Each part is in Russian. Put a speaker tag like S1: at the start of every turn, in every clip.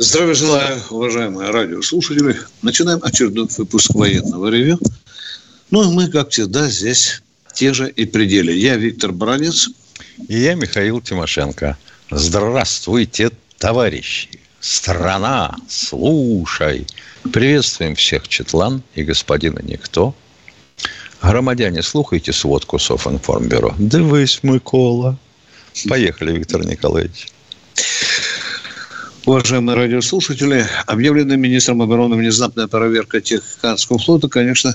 S1: Здравия желаю, уважаемые радиослушатели. Начинаем очередной выпуск военного ревю. Ну, и мы, как всегда, здесь те же и пределе. Я Виктор Баранец.
S2: И я Михаил Тимошенко. Здравствуйте, товарищи. Страна, слушай. Приветствуем всех Четлан и господина Никто. Громадяне, слухайте сводку Софинформбюро. Дивись, Микола. Поехали, Виктор Николаевич.
S1: Уважаемые радиослушатели, объявленная министром обороны внезапная проверка Технического флота, конечно,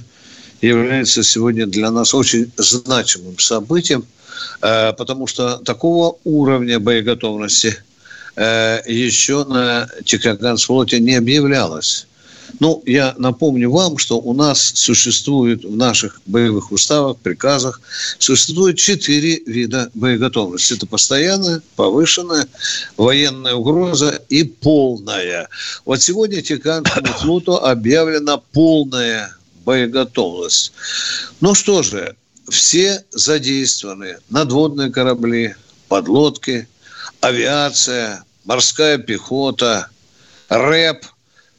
S1: является сегодня для нас очень значимым событием, э, потому что такого уровня боеготовности э, еще на Тихоокеанском флоте не объявлялось. Ну, я напомню вам, что у нас существует в наших боевых уставах, приказах, существует четыре вида боеготовности. Это постоянная, повышенная, военная угроза и полная. Вот сегодня Тихоокеанскому флоту объявлена полная боеготовность. Ну что же, все задействованы надводные корабли, подлодки, авиация, морская пехота, рэп –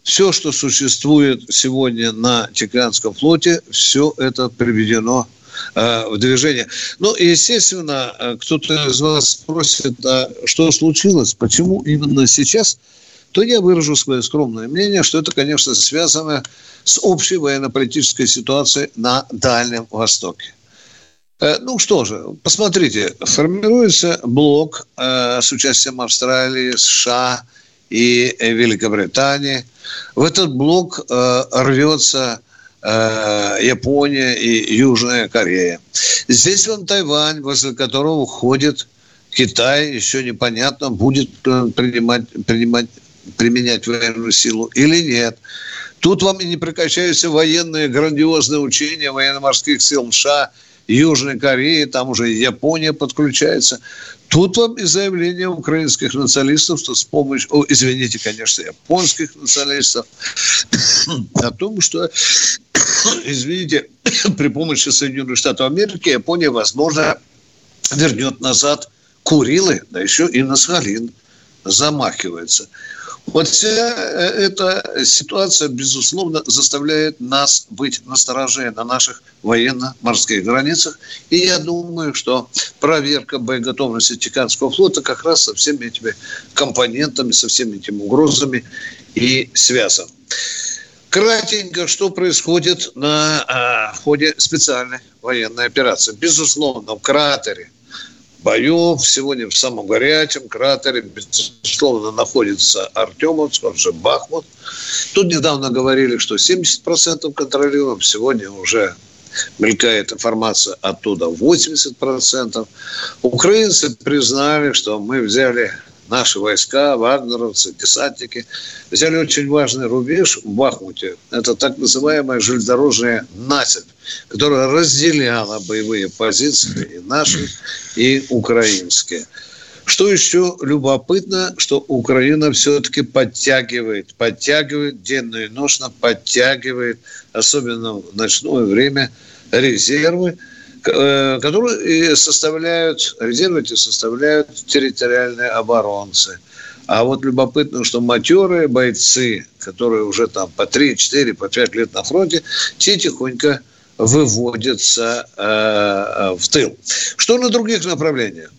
S1: все, что существует сегодня на Тихоокеанском флоте, все это приведено э, в движение. Ну, естественно, э, кто-то из вас спросит, а что случилось, почему именно сейчас, то я выражу свое скромное мнение, что это, конечно, связано с общей военно-политической ситуацией на Дальнем Востоке. Э, ну что же, посмотрите, формируется блок с участием Австралии, США и Великобритании – в этот блок э, рвется э, Япония и Южная Корея. Здесь вон Тайвань, возле которого входит Китай, еще непонятно, будет принимать, принимать, применять военную силу или нет. Тут вам и не прекращаются военные грандиозные учения военно-морских сил США, Южной Кореи, там уже Япония подключается. Тут вам и заявление украинских националистов, что с помощью, о, извините, конечно, японских националистов, о том, что, извините, при помощи Соединенных Штатов Америки Япония, возможно, вернет назад Курилы, да еще и на Сахалин замахивается. Вот вся э, эта ситуация, безусловно, заставляет нас быть настороже на наших военно-морских границах. И я думаю, что проверка боеготовности Тихоокеанского флота как раз со всеми этими компонентами, со всеми этими угрозами и связан. Кратенько, что происходит на а, в ходе специальной военной операции. Безусловно, в кратере боев. Сегодня в самом горячем кратере, безусловно, находится Артемовск, он же Бахмут. Тут недавно говорили, что 70% контролируем. Сегодня уже мелькает информация оттуда 80%. Украинцы признали, что мы взяли наши войска, вагнеровцы, десантники, взяли очень важный рубеж в Бахмуте. Это так называемая железнодорожная насыпь, которая разделяла боевые позиции и наши, и украинские. Что еще любопытно, что Украина все-таки подтягивает, подтягивает денно и ношно, подтягивает, особенно в ночное время, резервы – Э, которые составляют, резервы эти составляют территориальные оборонцы. А вот любопытно, что матерые бойцы, которые уже там по 3, 4, по 5 лет на фронте, те тихонько выводятся э, в тыл. Что на других направлениях?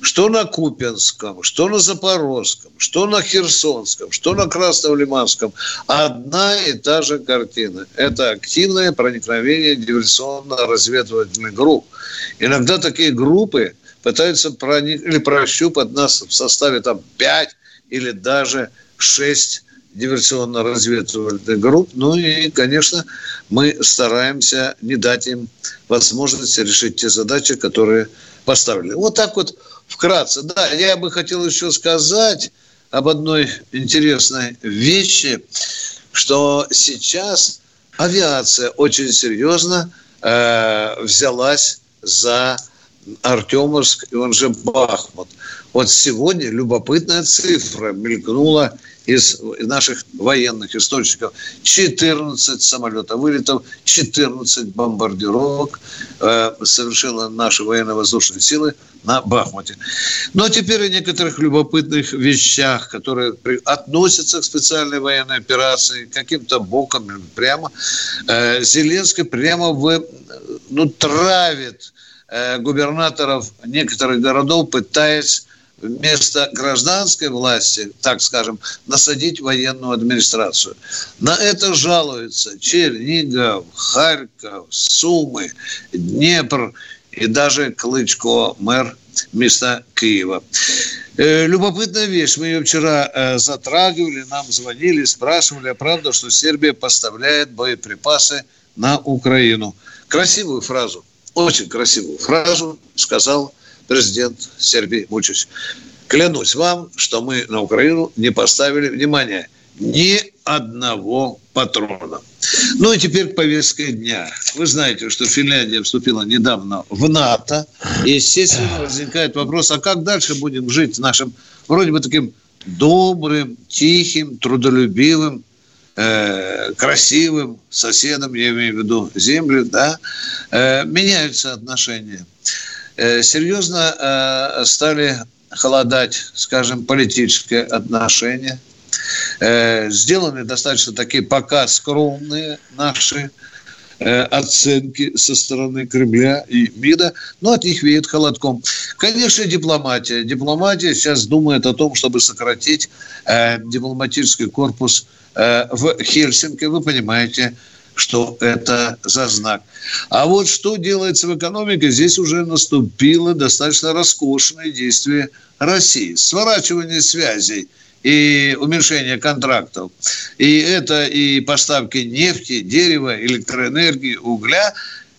S1: что на Купенском, что на Запорожском, что на Херсонском, что на Красновлиманском, одна и та же картина. Это активное проникновение диверсионно-разведывательных групп. Иногда такие группы пытаются проник... или прощупать нас в составе там 5 или даже 6 диверсионно-разведывательных групп. Ну и, конечно, мы стараемся не дать им возможности решить те задачи, которые поставили. Вот так вот вкратце. Да, я бы хотел еще сказать, об одной интересной вещи, что сейчас авиация очень серьезно э, взялась за Артемовск, и он же Бахмут. Вот сегодня любопытная цифра мелькнула из наших военных источников. 14 самолетов вылетов, 14 бомбардировок э, совершила наши военно-воздушные силы на Бахмуте. Но теперь о некоторых любопытных вещах, которые относятся к специальной военной операции, каким-то боком прямо. Э, Зеленский прямо в, ну, травит э, губернаторов некоторых городов, пытаясь вместо гражданской власти, так скажем, насадить военную администрацию. На это жалуются Чернигов, Харьков, Сумы, Днепр и даже Клычко, мэр места Киева. Э, любопытная вещь. Мы ее вчера э, затрагивали, нам звонили, спрашивали, а правда, что Сербия поставляет боеприпасы на Украину. Красивую фразу, очень красивую фразу сказал президент Сербии Вучич. Клянусь вам, что мы на Украину не поставили, внимание, ни одного патрона. Ну и теперь к повестке дня. Вы знаете, что Финляндия вступила недавно в НАТО. И, естественно, возникает вопрос, а как дальше будем жить нашим вроде бы таким добрым, тихим, трудолюбивым, э, красивым соседом, я имею в виду землю, да, э, меняются отношения. Э, серьезно э, стали холодать, скажем, политические отношения. Э, сделаны достаточно такие пока скромные наши оценки со стороны Кремля и МИДа, но от них веет холодком. Конечно, дипломатия. Дипломатия сейчас думает о том, чтобы сократить дипломатический корпус в Хельсинки. Вы понимаете, что это за знак. А вот что делается в экономике, здесь уже наступило достаточно роскошное действие России. Сворачивание связей и уменьшение контрактов. И это и поставки нефти, дерева, электроэнергии, угля.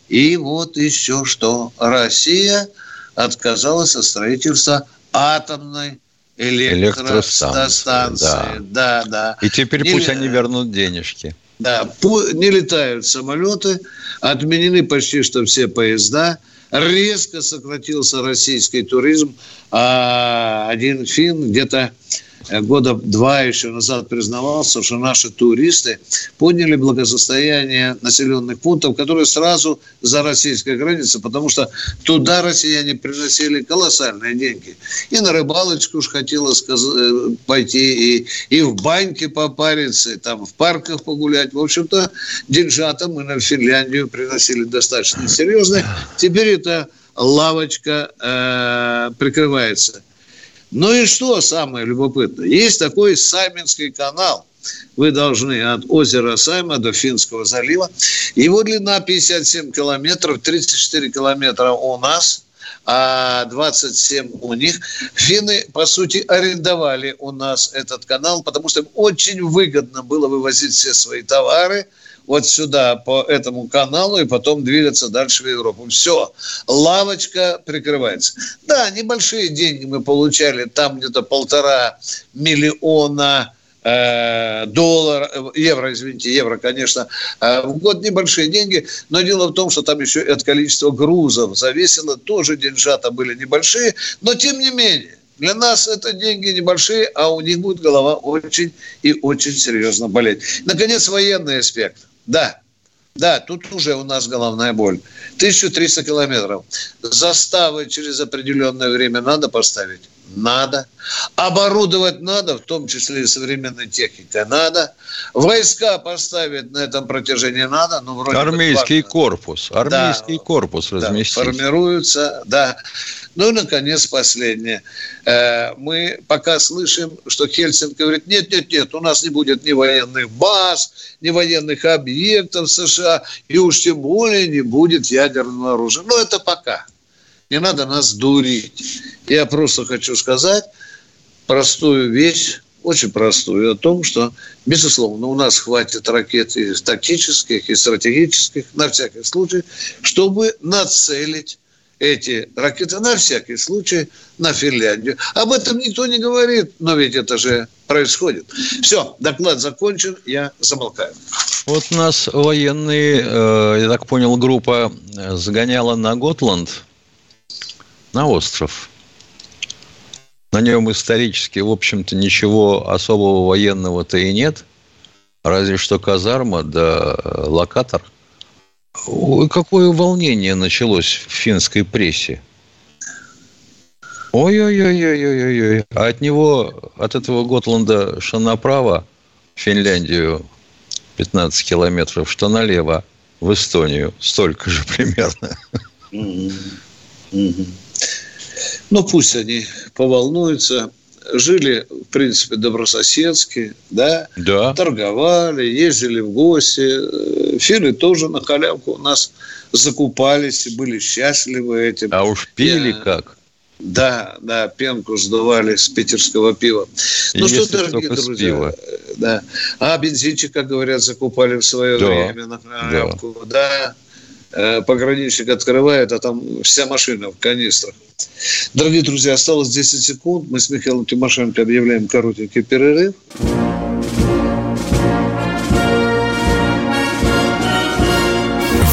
S1: И вот еще что. Россия отказалась от строительства атомной электростанции.
S2: Да. да, да. И теперь Не... пусть они вернут денежки.
S1: Да, не летают самолеты, отменены почти что все поезда, резко сократился российский туризм, а один фин где-то года два еще назад признавался, что наши туристы подняли благосостояние населенных пунктов, которые сразу за российской границей, потому что туда россияне приносили колоссальные деньги. И на рыбалочку уж хотела э, пойти, и, и в баньке попариться, и там в парках погулять. В общем-то, деньжата мы на Финляндию приносили достаточно серьезно. Теперь эта лавочка э, прикрывается. Ну и что самое любопытное? Есть такой Сайминский канал. Вы должны от озера Сайма до Финского залива. Его длина 57 километров, 34 километра у нас – а 27 у них. Финны, по сути, арендовали у нас этот канал, потому что им очень выгодно было вывозить все свои товары – вот сюда, по этому каналу, и потом двигаться дальше в Европу. Все, лавочка прикрывается. Да, небольшие деньги мы получали, там где-то полтора миллиона э, доллар, евро, извините, евро, конечно, э, в год небольшие деньги, но дело в том, что там еще от количества грузов зависело, тоже деньжата были небольшие, но тем не менее, для нас это деньги небольшие, а у них будет голова очень и очень серьезно болеть. Наконец, военный аспект. Да, да, тут уже у нас головная боль. 1300 километров. Заставы через определенное время надо поставить? Надо. Оборудовать надо, в том числе и современной техникой надо. Войска поставить на этом протяжении надо. Ну,
S2: вроде армейский корпус. Армейский да, корпус разместить.
S1: Да, формируются, да. Ну и, наконец, последнее. Э, мы пока слышим, что Хельсинг говорит, нет, нет, нет, у нас не будет ни военных баз, ни военных объектов США, и уж тем более не будет ядерного оружия. Но это пока. Не надо нас дурить. Я просто хочу сказать простую вещь, очень простую, о том, что, безусловно, у нас хватит ракет и тактических, и стратегических, на всякий случай, чтобы нацелить эти ракеты на всякий случай на Финляндию. Об этом никто не говорит, но ведь это же происходит. Все, доклад закончен, я замолкаю.
S2: Вот нас военные, э, я так понял, группа загоняла на Готланд, на остров. На нем исторически, в общем-то, ничего особого военного-то и нет. Разве что казарма да локатор. Ой, какое волнение началось в финской прессе. Ой-ой-ой-ой-ой-ой. А от него, от этого Готланда, что направо, в Финляндию, 15 километров, что налево, в Эстонию, столько же примерно.
S1: Ну, пусть они поволнуются. Жили, в принципе, добрососедски, да?
S2: Да.
S1: Торговали, ездили в гости. Фиры тоже на халявку у нас закупались и были счастливы этим.
S2: А уж пили Я... как.
S1: Да, да, пенку сдували с питерского пива.
S2: Ну Если что, дорогие друзья, пива.
S1: да. А бензинчик, как говорят, закупали в свое да. время на халявку. Да. да. Э, пограничник открывает, а там вся машина в канистрах. Дорогие друзья, осталось 10 секунд. Мы с Михаилом Тимошенко объявляем коротенький перерыв.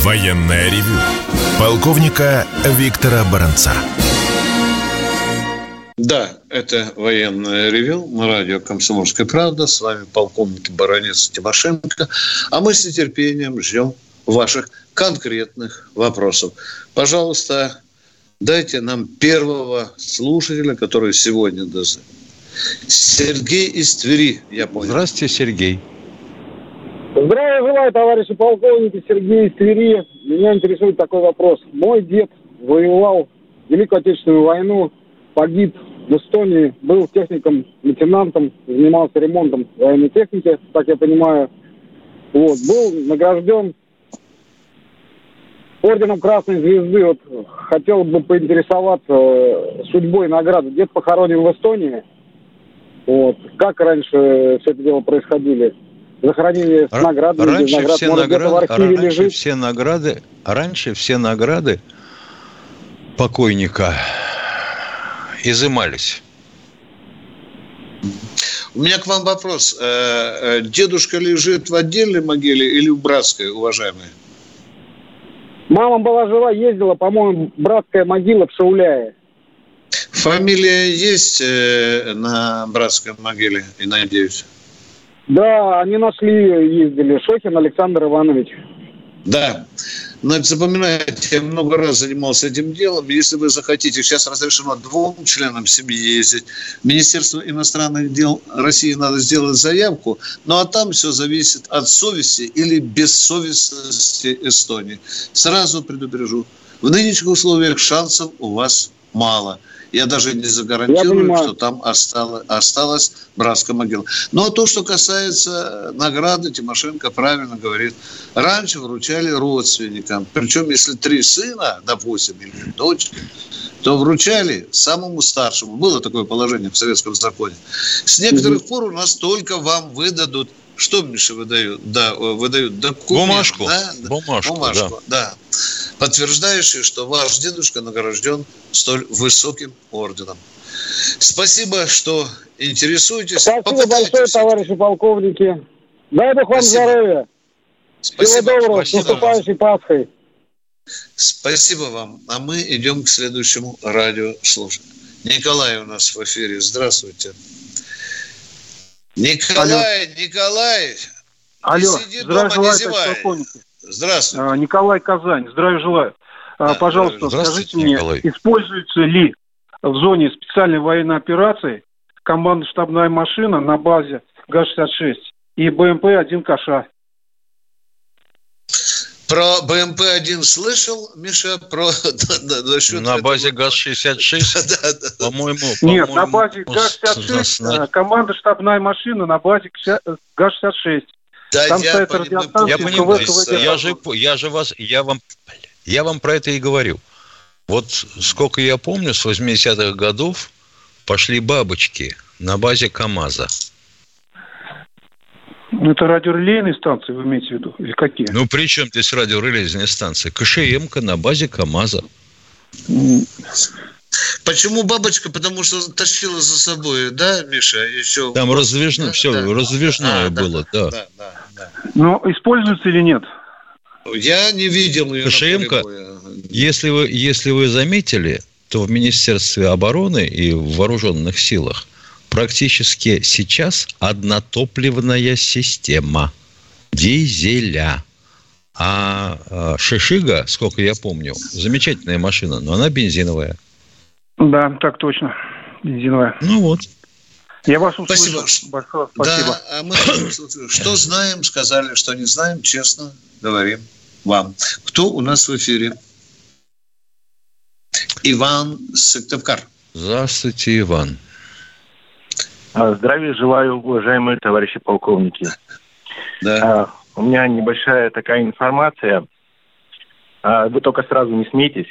S3: Военная ревю. Полковника Виктора Баранца.
S1: Да, это военное ревю на радио «Комсомольская правда». С вами полковник Баранец Тимошенко. А мы с нетерпением ждем ваших конкретных вопросов. Пожалуйста, дайте нам первого слушателя, который сегодня даст. Сергей из Твери, я понял.
S2: Здравствуйте, Сергей.
S4: Здравия желаю, товарищи полковники, Сергей из Твери. Меня интересует такой вопрос. Мой дед воевал в Великую Отечественную войну, погиб в Эстонии, был техником, лейтенантом, занимался ремонтом военной техники, так я понимаю. Вот, был награжден орденом Красной Звезды. Вот хотел бы поинтересоваться э, судьбой награды. Дед похоронен в Эстонии. Вот. Как раньше все это дело происходило? Захоронение с наградами,
S2: раньше наград, все может, награды, в архиве раньше лежит? все награды, раньше все награды покойника изымались.
S1: У меня к вам вопрос. Э, э, дедушка лежит в отдельной могиле или в братской, уважаемые?
S4: Мама была жива, ездила, по-моему, братская могила в Шауляе.
S1: Фамилия есть э, на братской могиле, и надеюсь?
S4: Да, они нашли, ездили. Шохин Александр Иванович.
S1: Да. Но запоминайте, я много раз занимался этим делом. Если вы захотите, сейчас разрешено двум членам семьи ездить. Министерство иностранных дел России надо сделать заявку, ну а там все зависит от совести или бессовестности Эстонии. Сразу предупрежу, в нынешних условиях шансов у вас мало – я даже не загарантирую, что там осталось, осталась братская могила. Но то, что касается награды, Тимошенко правильно говорит. Раньше вручали родственникам. Причем, если три сына, допустим, или дочь, то вручали самому старшему. Было такое положение в советском законе. С некоторых пор у нас только вам выдадут что, Миша, выдают? Да, выдают документ.
S2: Бумажку.
S1: Да?
S2: Бумажку,
S1: Бумажку да. да. Подтверждающую, что ваш дедушка награжден столь высоким орденом. Спасибо, что интересуетесь.
S4: Спасибо большое, товарищи полковники. Дай Бог вам Спасибо. здоровья. Спасибо. Всего доброго. Спасибо. С наступающей Пасхой.
S1: Спасибо вам. А мы идем к следующему радиослушанию. Николай у нас в эфире. Здравствуйте. Николай, Алло. Николай,
S5: Алло, сиди здравия дома, желаю, полковники.
S1: Здравствуйте.
S5: А, Николай Казань, здравия желаю. А, пожалуйста, скажите мне, Николай. используется ли в зоне специальной военной операции командно-штабная машина на базе ГАЗ-66 и БМП-1 Каша?
S1: Про БМП-1 слышал, Миша, про
S2: насчет На базе ГАЗ-66,
S5: по-моему... Нет, на базе ГАЗ-66, э, команда штабная машина на базе ГАЗ-66.
S2: Да, Там я стоит радиостанция. Я понимаю, я же, я же вас, я вам, я вам про это и говорю. Вот сколько я помню, с 80-х годов пошли бабочки на базе КАМАЗа.
S5: Ну, это радиорелейные станции, вы имеете в виду? Или какие?
S2: Ну, при чем здесь радиорелейные станции? КШМ на базе КАМАЗа.
S1: Почему бабочка? Потому что тащила за собой, да, Миша? Еще
S2: Там раздвижное, да, все, да, раздвижное да, было, да. да, да,
S5: да. Но используется или нет?
S1: Я не видел ее.
S2: КШМка, если вы, если вы заметили, то в Министерстве обороны и в вооруженных силах практически сейчас однотопливная система дизеля. А, а Шишига, сколько я помню, замечательная машина, но она бензиновая.
S5: Да, так точно. Бензиновая.
S2: Ну вот.
S1: Я вас услышал. Спасибо. Большое спасибо. Да, а мы что знаем, сказали, что не знаем, честно говорим вам. Кто у нас в эфире? Иван Сыктывкар.
S2: Здравствуйте, Иван.
S6: А, здравия желаю, уважаемые товарищи полковники. Да. А, у меня небольшая такая информация. А, вы только сразу не смейтесь.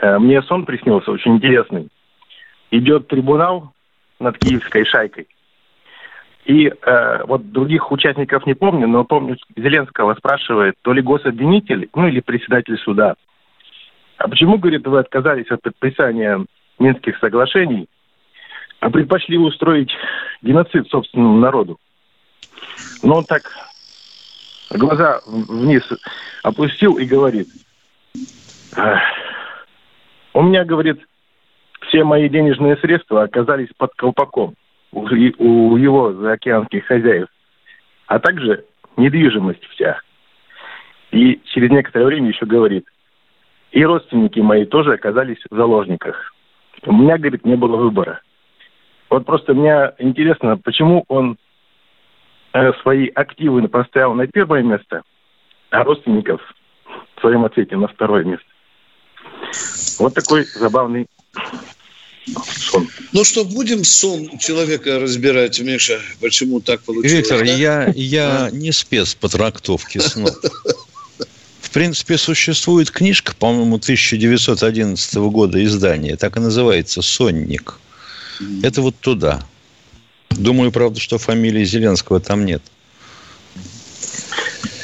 S6: Мне сон приснился очень интересный. Идет трибунал над киевской шайкой. И э, вот других участников не помню, но помню, Зеленского спрашивает, то ли гособвинитель, ну или председатель суда. А почему, говорит, вы отказались от подписания Минских соглашений, а предпочли устроить геноцид собственному народу? Но он так глаза вниз опустил и говорит, у меня, говорит, все мои денежные средства оказались под колпаком у, его заокеанских хозяев, а также недвижимость вся. И через некоторое время еще говорит, и родственники мои тоже оказались в заложниках. У меня, говорит, не было выбора. Вот просто мне интересно, почему он э, свои активы поставил на первое место, а родственников в своем ответе на второе место. Вот такой забавный
S1: сон. Ну что, будем сон человека разбирать, Миша, почему так получилось?
S2: Виктор, да? я, я не спец по трактовке снов принципе, существует книжка, по-моему, 1911 года издания, так и называется «Сонник». Это вот туда. Думаю, правда, что фамилии Зеленского там нет.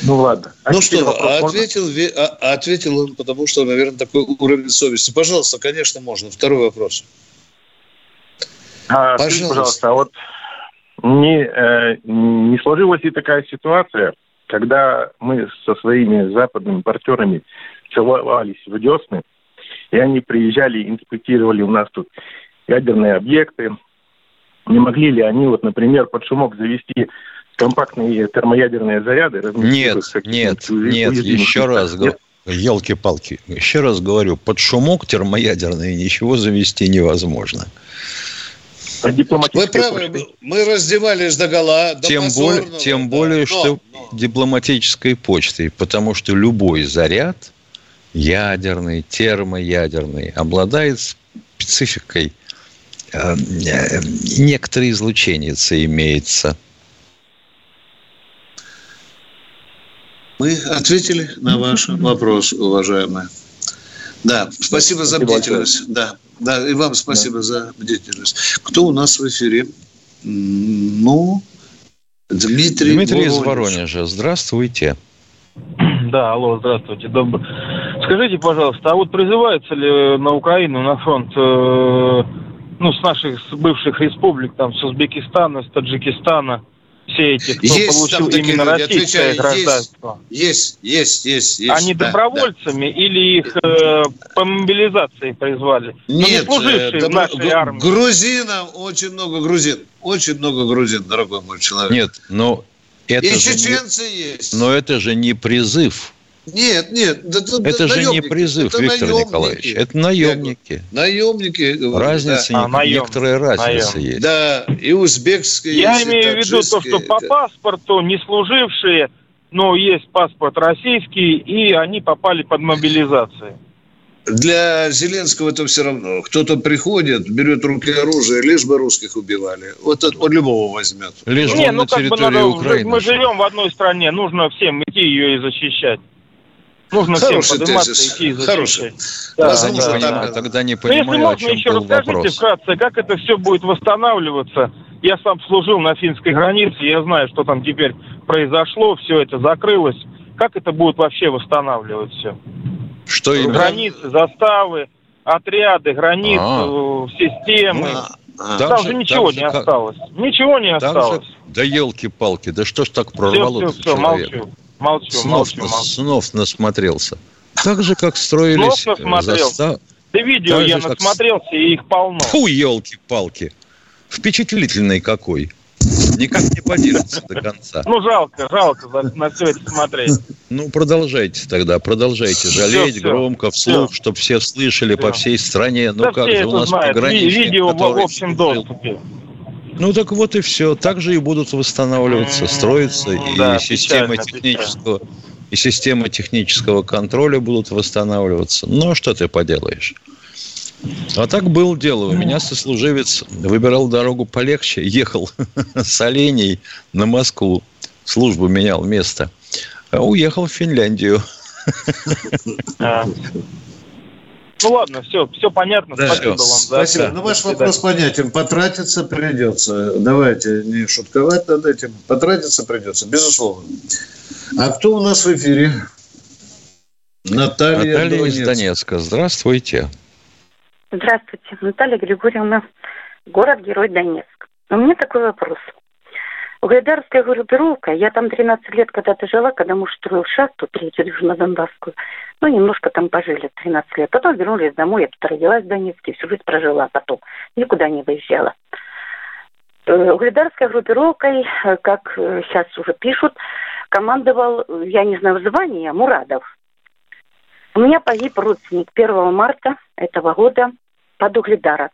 S1: Ну ладно. А ну что, а ответил, а, ответил он, потому что, наверное, такой уровень совести. Пожалуйста, конечно, можно. Второй вопрос.
S6: А, пожалуйста. пожалуйста, а вот не, э, не сложилась ли такая ситуация, когда мы со своими западными партнерами целовались в десны, и они приезжали, инспектировали у нас тут ядерные объекты, не могли ли они, вот, например, под шумок завести компактные термоядерные заряды?
S2: Нет, нет, нет, еще раз говорю. Елки-палки. Еще раз говорю, под шумок термоядерные ничего завести невозможно.
S1: Вы правы, мы раздевались до гола. До
S2: тем более, тем да, более, но, что но. дипломатической почтой, потому что любой заряд, ядерный, термоядерный, обладает спецификой. Э, э, некоторые излучения имеется.
S1: Мы ответили на ваш вопрос, уважаемые. Да, спасибо за бдительность. Да, да, и вам спасибо да. за бдительность. Кто у нас в эфире? Ну, Дмитрий.
S2: Дмитрий Воронеж. из Воронежа. Здравствуйте.
S7: Да, алло, здравствуйте. Добр... Скажите, пожалуйста, а вот призывается ли на Украину, на фронт, э, ну, с наших с бывших республик, там, с Узбекистана, с Таджикистана, все эти, кто есть получил именно люди, российское отвечаю, гражданство?
S1: Есть, есть, есть. есть
S7: Они да, добровольцами да. или их э, по мобилизации призвали?
S1: Ну, Нет, не служившие э, в нашей армии. Грузинам очень много грузин. Очень много грузин, дорогой мой человек.
S2: Нет, но это И
S1: чеченцы не, есть.
S2: Но это же не призыв.
S1: Нет, нет.
S2: Это, это же не призыв, это Виктор наемники. Николаевич. Это наемники.
S1: Наемники.
S2: Разница, да. а, некоторая разница наем. есть.
S1: Да, и узбекская.
S7: Я есть, имею в виду то, что по паспорту не служившие, но есть паспорт российский, и они попали под мобилизацию.
S1: Для Зеленского это все равно. Кто-то приходит, берет руки оружие, лишь бы русских убивали. Вот от, от любого возьмет.
S7: Лишь не, ну на как бы надо, Украины. Мы живем в одной стране, нужно всем идти ее и защищать. Нужно Хороший всем подниматься, тезис. идти и Хороший.
S2: Да, тогда, да, не понимаю, да. тогда не понимаю,
S7: Но если можно, еще расскажите вопрос. вкратце, как это все будет восстанавливаться. Я сам служил на финской границе, я знаю, что там теперь произошло, все это закрылось. Как это будет вообще восстанавливать все?
S2: Что именно?
S7: Границы, заставы, отряды, границы, а. системы. А, там, там же ничего не как... осталось. Ничего не осталось. Же...
S2: Да елки-палки, да что ж так прорвало
S7: все, все, молчу, молчу,
S2: снов,
S7: молчу, молчу.
S2: Снов насмотрелся. Так же, как строились...
S7: Снов насмотрелся. Застав... Да видео так я насмотрелся, как... и их полно.
S2: Фу, елки-палки. Впечатлительный какой. Никак не поделится до конца.
S7: Ну, жалко, жалко на все это смотреть.
S2: Ну, продолжайте тогда, продолжайте жалеть все, громко, вслух, чтобы все слышали все. по всей стране. Ну, да как же у нас знают. пограничник,
S7: Видео в общем доступе.
S2: Ну так вот и все. Так же и будут восстанавливаться, строиться и да, системы технического печально. и система технического контроля будут восстанавливаться. Ну а что ты поделаешь? А так было дело. У меня сослуживец выбирал дорогу полегче, ехал с оленей на Москву. Службу менял место. А уехал в Финляндию.
S7: А. Ну ладно, все, все понятно.
S1: Да, Спасибо все. вам. Спасибо. Да. Ну, ваш вопрос понятен. Потратиться придется. Давайте не шутковать над этим. Потратиться придется, безусловно. А кто у нас в эфире?
S2: Наталья, Наталья из Донецка. Здравствуйте.
S8: Здравствуйте, Наталья Григорьевна, город-герой Донецк. У меня такой вопрос. Угледарская группировка, я там 13 лет когда-то жила, когда муж строил шахту, третью на Донбасскую. Ну, немножко там пожили, 13 лет. Потом вернулись домой, я тут родилась в Донецке, всю жизнь прожила потом. Никуда не выезжала. Э, угледарской группировкой, э, как сейчас э, уже пишут, командовал, я не знаю звания, Мурадов. У меня погиб родственник 1 марта этого года под Угледаром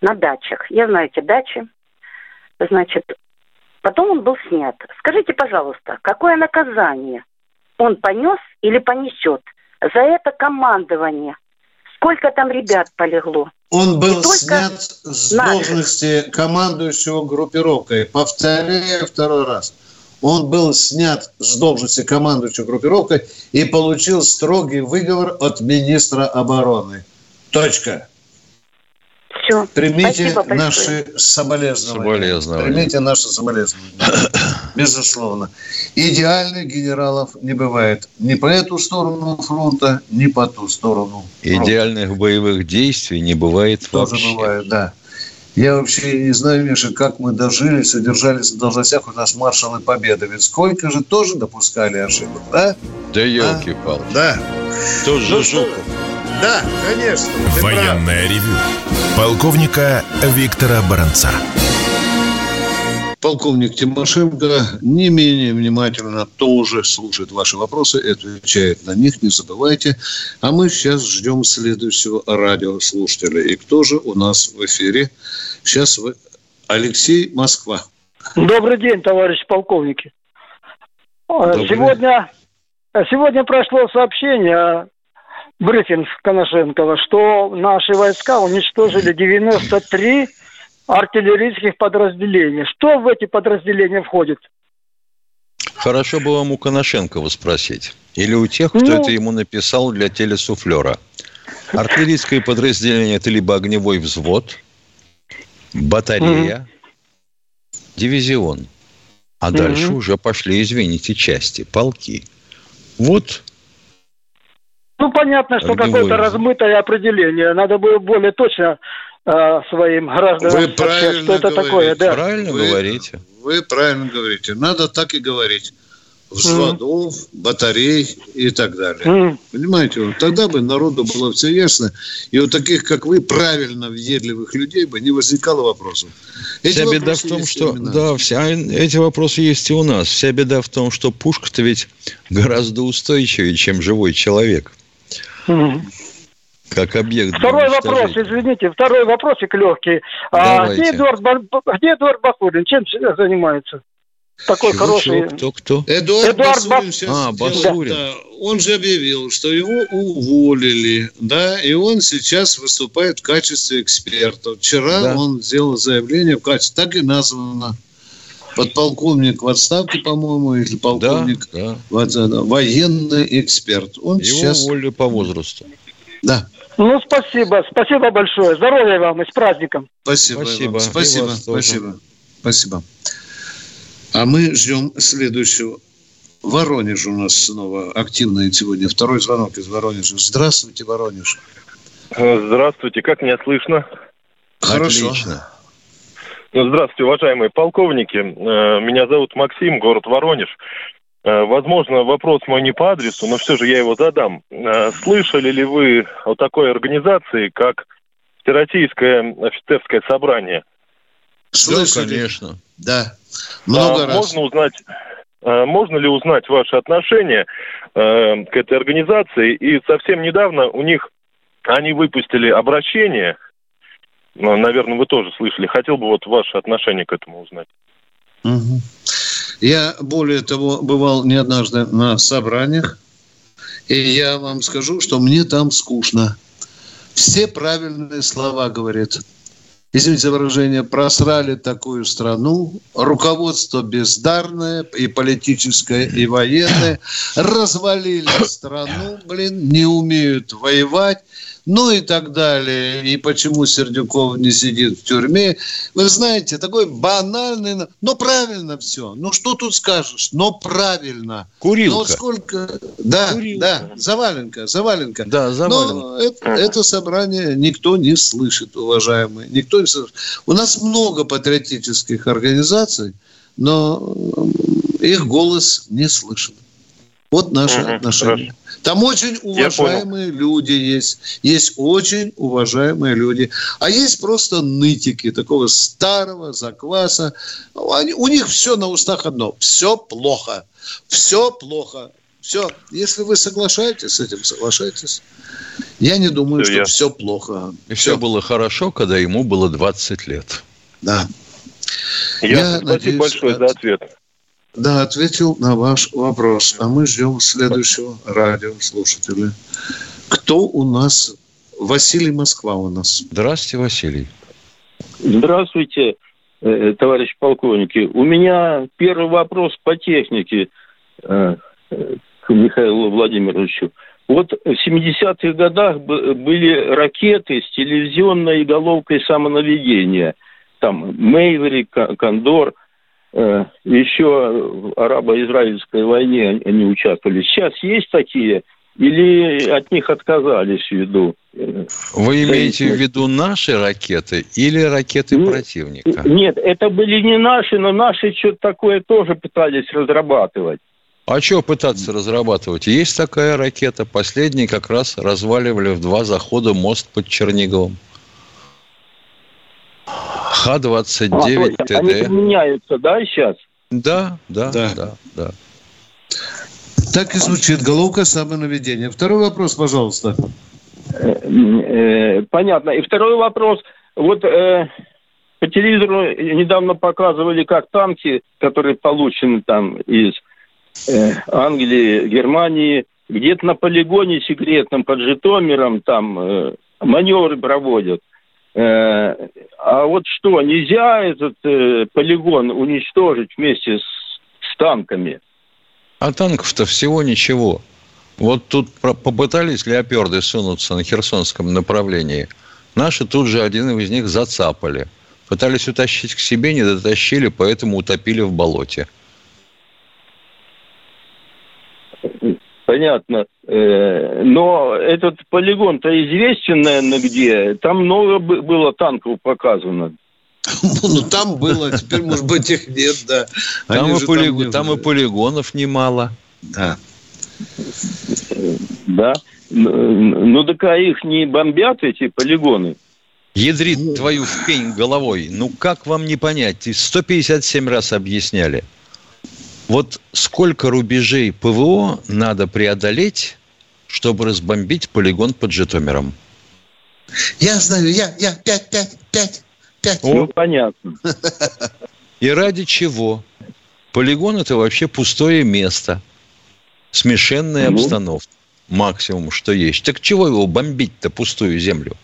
S8: на дачах. Я знаю эти дачи. Значит, потом он был снят. Скажите, пожалуйста, какое наказание он понес или понесет за это командование? Сколько там ребят полегло?
S1: Он был снят с должности командующего группировкой. Повторяю второй раз он был снят с должности командующего группировкой и получил строгий выговор от министра обороны. Точка.
S8: Все.
S1: Примите наши соболезнования. соболезнования. Примите наши соболезнования. Безусловно. Идеальных генералов не бывает. Ни по эту сторону фронта, ни по ту сторону.
S2: Идеальных боевых действий не бывает
S1: Тоже вообще. бывает, да. Я вообще не знаю, Миша, как мы дожили, содержались на должностях у нас маршалы Победы. Ведь сколько же тоже допускали ошибок, да?
S2: Да елки-палки.
S1: А? Да.
S2: Тоже ну, Жуков.
S1: Да, конечно.
S3: Военное прав. ревю. Полковника Виктора Баранца.
S1: Полковник Тимошенко не менее внимательно тоже слушает ваши вопросы и отвечает на них, не забывайте. А мы сейчас ждем следующего радиослушателя. И кто же у нас в эфире? Сейчас вы... Алексей Москва.
S9: Добрый день, товарищ полковники. Добрый. Сегодня, сегодня прошло сообщение, брифинг Коношенкова, что наши войска уничтожили 93 артиллерийских подразделений. Что в эти подразделения входит?
S2: Хорошо бы вам у Коношенкова спросить. Или у тех, кто ну... это ему написал для телесуфлера. Артиллерийское подразделение – это либо огневой взвод, батарея, mm-hmm. дивизион. А mm-hmm. дальше уже пошли, извините, части, полки. Вот
S9: ну, понятно, что какое-то размытое определение. Надо было более точно Э, своим гражданам.
S1: Вы правильно что это говорите. такое,
S2: да. Правильно вы, говорите.
S1: Вы правильно говорите. Надо так и говорить. Взводов, mm. батарей и так далее. Mm. Понимаете, тогда бы народу было все ясно. И у таких, как вы, правильно въедливых людей бы не возникало вопросов.
S2: Эти вся беда в том, что... Да, вся, эти вопросы есть и у нас. Вся беда в том, что пушка-то ведь гораздо устойчивее, чем живой человек. Mm как объект.
S9: Второй вопрос, извините, второй вопросик легкий. А где Эдуард, где Эдуард Бакулин? Чем занимается? Такой чего, хороший.
S1: Чего? Кто, кто? Эдуард, Эдуард Басурин сейчас а, Басурин. Да. Он же объявил, что его уволили, да, и он сейчас выступает в качестве эксперта. Вчера да. он сделал заявление в качестве, так и названо. Подполковник в отставке, по-моему, или полковник да, да. военный эксперт. Он
S2: его
S1: сейчас...
S2: уволили по возрасту.
S1: Да.
S9: Ну, спасибо. Спасибо большое. Здоровья вам и с праздником.
S1: Спасибо. Спасибо. Спасибо. Спасибо. Спасибо. А мы ждем следующего. Воронеж у нас снова активный сегодня. Второй звонок из Воронежа. Здравствуйте, Воронеж.
S10: Здравствуйте, как меня слышно?
S1: Хорошо. Отлично.
S10: Ну, здравствуйте, уважаемые полковники. Э, меня зовут Максим, город Воронеж. Э, возможно, вопрос мой не по адресу, но все же я его задам. Э, слышали ли вы о такой организации, как Всероссийское офицерское собрание?
S1: Слышали.
S2: Да, конечно.
S1: Да, много
S10: а,
S1: раз.
S10: Можно узнать, можно ли узнать ваше отношение к этой организации? И совсем недавно у них они выпустили обращение, ну, наверное, вы тоже слышали. Хотел бы вот ваше отношение к этому узнать.
S1: Угу. Я, более того, бывал не однажды на собраниях, и я вам скажу, что мне там скучно. Все правильные слова говорят. Извините за выражение, просрали такую страну, руководство бездарное, и политическое, и военное, развалили страну, блин, не умеют воевать, ну и так далее. И почему Сердюков не сидит в тюрьме. Вы знаете, такой банальный, но правильно все. Ну что тут скажешь, но правильно.
S2: Курилка.
S1: Но сколько... Да, Курилка. да, заваленка, заваленка.
S2: Да, заваленка. Но
S1: это, это собрание никто не слышит, уважаемые. Никто не слышит. У нас много патриотических организаций, но их голос не слышен. Вот наши угу, отношения. Хорошо. Там очень уважаемые люди есть. Есть очень уважаемые люди. А есть просто нытики такого старого закваса. Они, у них все на устах одно. Все плохо. Все плохо. Все. Если вы соглашаетесь с этим, соглашайтесь. Я не думаю, все, что я... все плохо.
S2: И все. все было хорошо, когда ему было 20 лет.
S1: Да.
S10: Я, я Спасибо надеюсь, большое от... за ответ.
S1: Да, ответил на ваш вопрос. А мы ждем следующего радиослушателя. Кто у нас? Василий Москва у нас.
S2: Здравствуйте, Василий.
S11: Здравствуйте, э, товарищ полковники. У меня первый вопрос по технике э, к Михаилу Владимировичу. Вот в 70-х годах были ракеты с телевизионной головкой самонаведения. Там Мейвери, Кондор – Э, еще в арабо-израильской войне они участвовали. Сейчас есть такие или от них отказались ввиду?
S2: Э, Вы имеете в виду наши ракеты или ракеты нет, противника?
S11: Нет, это были не наши, но наши что-то такое тоже пытались разрабатывать.
S2: А что пытаться разрабатывать? Есть такая ракета. Последний как раз разваливали в два захода мост под Черниговым. Х-29 а, ТД.
S11: Они меняются, да, сейчас?
S2: Да, да, да, да, да.
S1: Так и звучит. Головка самонаведения. Второй вопрос, пожалуйста.
S11: Э, э, понятно. И второй вопрос. Вот э, по телевизору недавно показывали, как танки, которые получены там из э, Англии, Германии, где-то на полигоне секретном под Житомиром там э, маневры проводят. Э, а вот что, нельзя этот э, полигон уничтожить вместе с, с танками?
S2: А танков-то всего ничего. Вот тут попытались леоперды сунуться на Херсонском направлении. Наши тут же один из них зацапали. Пытались утащить к себе, не дотащили, поэтому утопили в болоте.
S11: Понятно. Э, но этот полигон-то известен, наверное, где. Там много было танков показано.
S1: Ну, там было, теперь, может быть, их нет, да.
S2: Там, и, полиг... там, там и полигонов немало.
S1: Да.
S11: Да. Ну, так а их не бомбят, эти полигоны?
S2: Ядрит ну... твою в пень головой. Ну, как вам не понять? 157 раз объясняли. Вот сколько рубежей ПВО надо преодолеть, чтобы разбомбить полигон под Житомиром?
S1: Я знаю, я, я, пять, пять, пять, пять.
S11: Ну, понятно.
S2: И ради чего? Полигон – это вообще пустое место. Смешенная ну. обстановка. Максимум, что есть. Так чего его бомбить-то, пустую землю?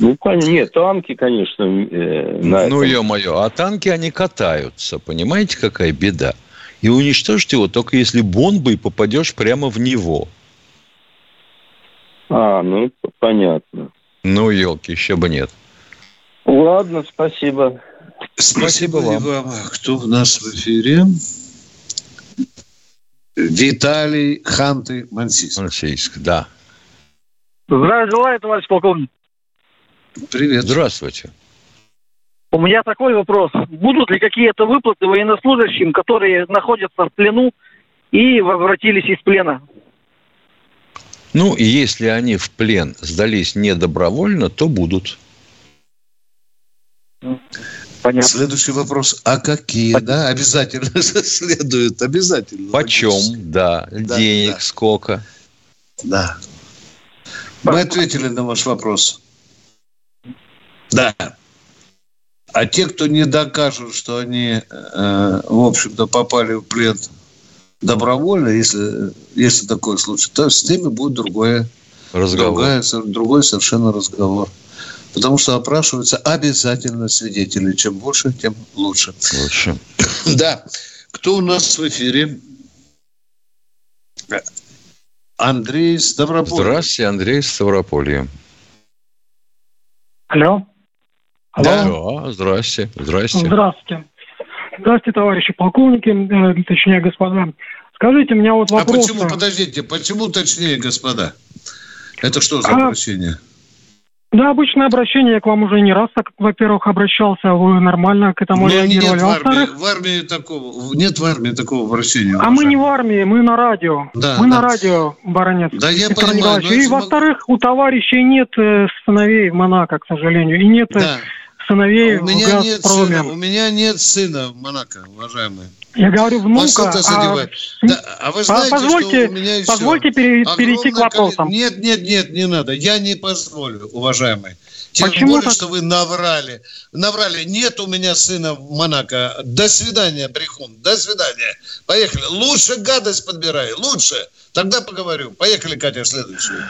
S11: Ну, нет, танки, конечно. Э,
S2: на ну, ё-моё, а танки, они катаются. Понимаете, какая беда? И уничтожить его только если бомбой попадешь прямо в него.
S11: А, ну, понятно.
S2: Ну, елки, еще бы нет.
S11: Ладно, спасибо.
S1: Спасибо, вам. вам. Кто у нас в эфире? Виталий Ханты Мансийск.
S2: Мансийск, да.
S12: Здравия желаю, товарищ полковник.
S2: Привет. Здравствуйте.
S12: У меня такой вопрос. Будут ли какие-то выплаты военнослужащим, которые находятся в плену и возвратились из плена?
S2: Ну, и если они в плен сдались не добровольно, то будут.
S1: Понятно. Следующий вопрос. А какие, Понятно. да? Обязательно следует. Обязательно.
S2: Почем, да. да. Денег да. сколько.
S1: Да. Мы ответили на ваш вопрос. Да. А те, кто не докажут, что они, э, в общем-то, попали в плен добровольно, если, если такой случай, то с ними будет другое, разговор. Другая, другой совершенно разговор. Потому что опрашиваются обязательно свидетели. Чем больше, тем лучше. Лучше. Да. Кто у нас в эфире? Андрей Ставрополье.
S2: Здравствуйте, Андрей Ставрополье.
S12: Алло.
S2: Алло. Да, здрасте. Здрасте.
S12: Здравствуйте. Здравствуйте, товарищи полковники, э, точнее, господа. Скажите, мне вот вопрос...
S1: А почему, подождите, почему точнее, господа? Это что за а... обращение?
S12: Да, обычное обращение. Я к вам уже не раз, так, во-первых, обращался. Вы нормально к этому Но реагировали.
S1: Нет в армии, в армии такого, нет в армии такого обращения.
S12: А мы не в армии, мы на радио. Да, мы да. на радио, баронец. Да, я Виктор понимаю. И, во-вторых, у товарищей нет э, сыновей в Монако, к сожалению. И нет э, да сыновей
S1: у меня нет сына, У меня нет сына в Монако, уважаемый.
S12: Я говорю внука. А, да, а вы знаете, позвольте, что у меня еще позвольте пере, перейти к вопросам.
S1: Нет, нет, нет, не надо. Я не позволю, уважаемый. Тем Почему более, так? что вы наврали. Наврали. Нет у меня сына в Монако. До свидания, Брехун. До свидания. Поехали. Лучше гадость подбирай. Лучше. Тогда поговорю. Поехали, Катя, следующую.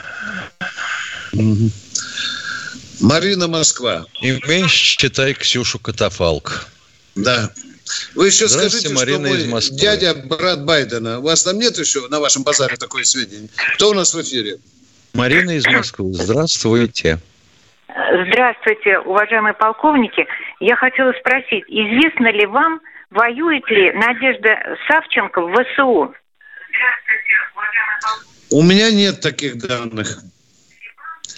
S1: Марина Москва.
S2: И меньше читай Ксюшу Катафалк.
S1: Да. Вы еще скажите, Марина что мой дядя, брат Байдена. У вас там нет еще на вашем базаре такой сведения? Кто у нас в эфире?
S2: Марина из Москвы. Здравствуйте.
S11: Здравствуйте, уважаемые полковники. Я хотела спросить, известно ли вам, воюет ли Надежда Савченко в ВСУ?
S1: У меня нет таких данных.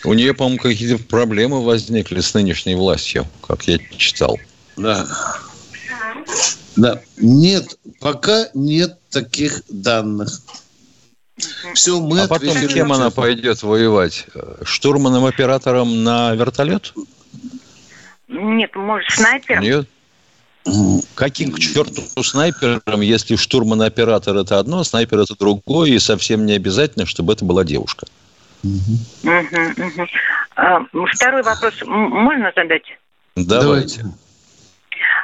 S2: У нее, по-моему, какие-то проблемы возникли с нынешней властью, как я читал.
S1: Да. Да. Нет, пока нет таких данных.
S2: Все, мы а потом кем она пойдет воевать? Штурманом-оператором на вертолет?
S11: Нет, может, снайпером. Нет.
S2: Каким к черту снайпером, если штурман-оператор это одно, а снайпер это другое, и совсем не обязательно, чтобы это была девушка.
S11: А, второй вопрос можно задать?
S2: Давайте.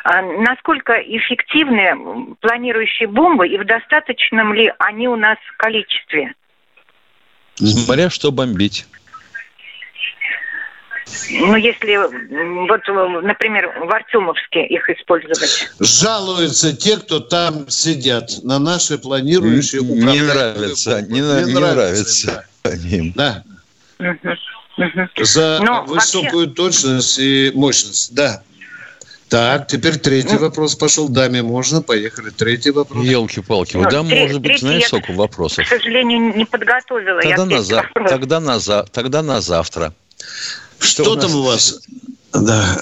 S11: А, насколько эффективны планирующие бомбы и в достаточном ли они у нас количестве?
S2: Смотря что бомбить.
S11: Ну, если вот, например, в Артемовске их использовать.
S1: Жалуются те, кто там сидят на наши планирующие
S2: Не, не нравится, не, не, не нравится.
S1: нравится. Да. За Но высокую вообще... точность и мощность, да. Так, теперь третий ну, вопрос пошел. Даме можно? Поехали. Третий вопрос.
S2: Елки-палки. Ну, да, может быть, знаешь, сколько вопросов?
S11: К сожалению, не подготовила.
S2: Тогда, на, за... тогда, на, за... тогда на завтра.
S1: Что, Что у там у вас? Да.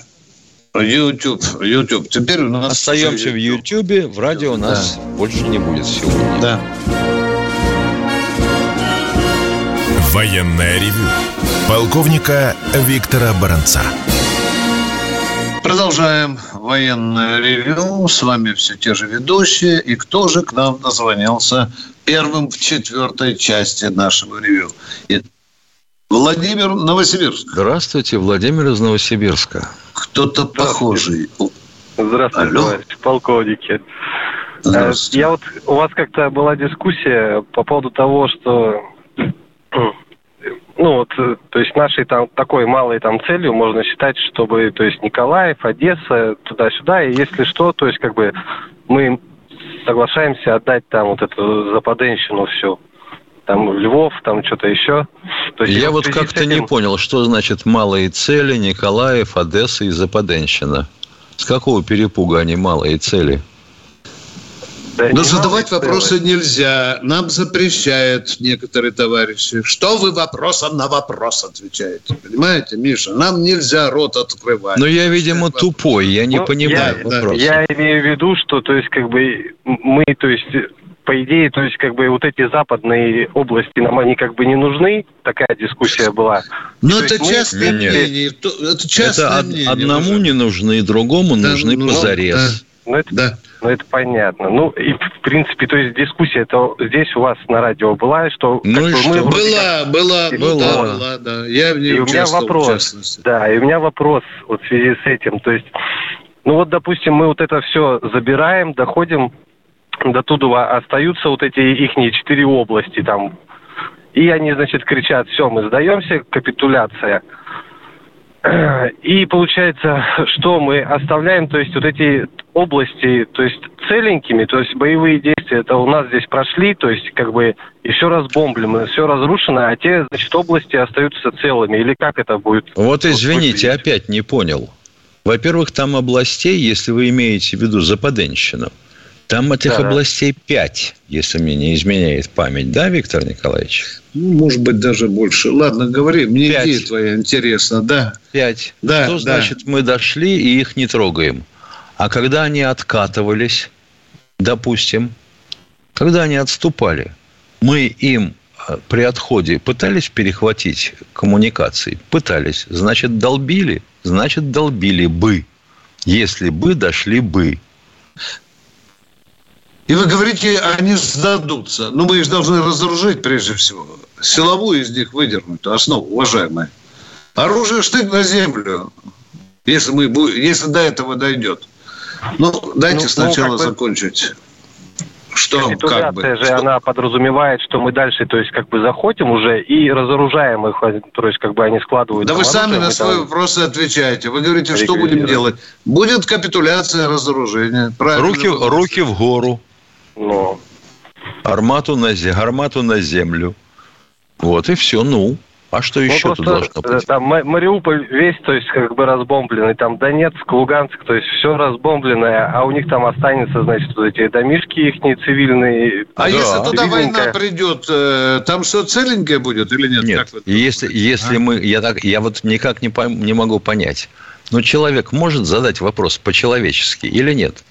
S1: YouTube, YouTube. Теперь у нас...
S2: Остаемся в YouTube, в радио у нас да. больше не будет сегодня.
S1: Да.
S13: Военная ревю. Полковника Виктора Баранца.
S1: Продолжаем военное ревю. С вами все те же ведущие. И кто же к нам дозвонился первым в четвертой части нашего ревю? Владимир Новосибирск.
S2: Здравствуйте, Владимир из Новосибирска.
S1: Кто-то похожий.
S14: Здравствуйте, Алло. товарищ полковники. Здравствуйте. Я вот у вас как-то была дискуссия по поводу того, что ну вот, то есть нашей там такой малой там целью можно считать, чтобы, то есть Николаев, Одесса, туда-сюда, и если что, то есть как бы мы соглашаемся отдать там вот эту западенщину всю там Львов, там что-то еще.
S2: То есть, Я вот как-то этим... не понял, что значит малые цели, Николаев, Одесса и Западенщина. С какого перепуга они малые цели?
S1: Да Но задавать вопросы нельзя. Нам запрещают некоторые товарищи. Что вы вопросом на вопрос отвечаете? Понимаете, Миша? Нам нельзя рот открывать.
S2: Но я, видимо, тупой. Я не ну, понимаю
S14: я, вопроса. Я имею в виду, что, то есть, как бы мы, то есть, по идее, то есть, как бы вот эти западные области нам они как бы не нужны. Такая дискуссия была.
S1: Но это частное мы... мнение. Это, частное
S2: это мнение. Одному уже. не нужны, другому да, нужны ну, позарез.
S14: Да. Ну, это, да. ну, это понятно. Ну, и, в принципе, то есть дискуссия это здесь у вас на радио была, что...
S1: Ну и что? Мы была, как... была, была, была, да. Я в ней и у меня
S14: вопрос, Да, и у меня вопрос вот в связи с этим. То есть, ну вот, допустим, мы вот это все забираем, доходим до туда, остаются вот эти их четыре области там. И они, значит, кричат, все, мы сдаемся, капитуляция. И получается, что мы оставляем, то есть вот эти области, то есть целенькими, то есть боевые действия, это у нас здесь прошли, то есть как бы еще раз бомблено, все разрушено, а те, значит, области остаются целыми, или как это будет?
S2: Вот извините, опять не понял. Во-первых, там областей, если вы имеете в виду Западенщину, там этих да, областей пять, если мне не изменяет память, да, Виктор Николаевич?
S1: Ну, может быть, даже больше. Ладно, говори, мне пять. идея твоя интересна, да.
S2: Пять. Да, Что да. значит, мы дошли и их не трогаем? А когда они откатывались, допустим, когда они отступали, мы им э, при отходе пытались перехватить коммуникации? Пытались. Значит, долбили? Значит, долбили бы. Если бы, дошли бы.
S1: И вы говорите, они сдадутся. Но ну, мы их должны разоружить прежде всего. Силовую из них выдернуть, основу, уважаемые. Оружие штык на землю, если, мы, если до этого дойдет. Ну, дайте ну, сначала ну, закончить.
S14: Что, как бы, же что? она подразумевает, что мы дальше, то есть, как бы заходим уже и разоружаем их, то есть, как бы они складывают.
S1: Да вы сами на свои вопросы отвечаете. Вы говорите, что будем делать? Будет капитуляция, разоружение.
S2: Руки, руки в гору. Но... Армату на, армату на землю. Вот и все, ну. А что еще ну, тут должно быть?
S14: Там Мариуполь весь, то есть, как бы разбомбленный. Там Донецк, Луганск, то есть, все разбомбленное. А у них там останется, значит, вот эти домишки их цивильные.
S1: А да. если туда война придет, э, там все целенькое будет или нет?
S2: Нет, как если, если а? мы... Я, так, я вот никак не, не могу понять. Но человек может задать вопрос по-человечески или нет?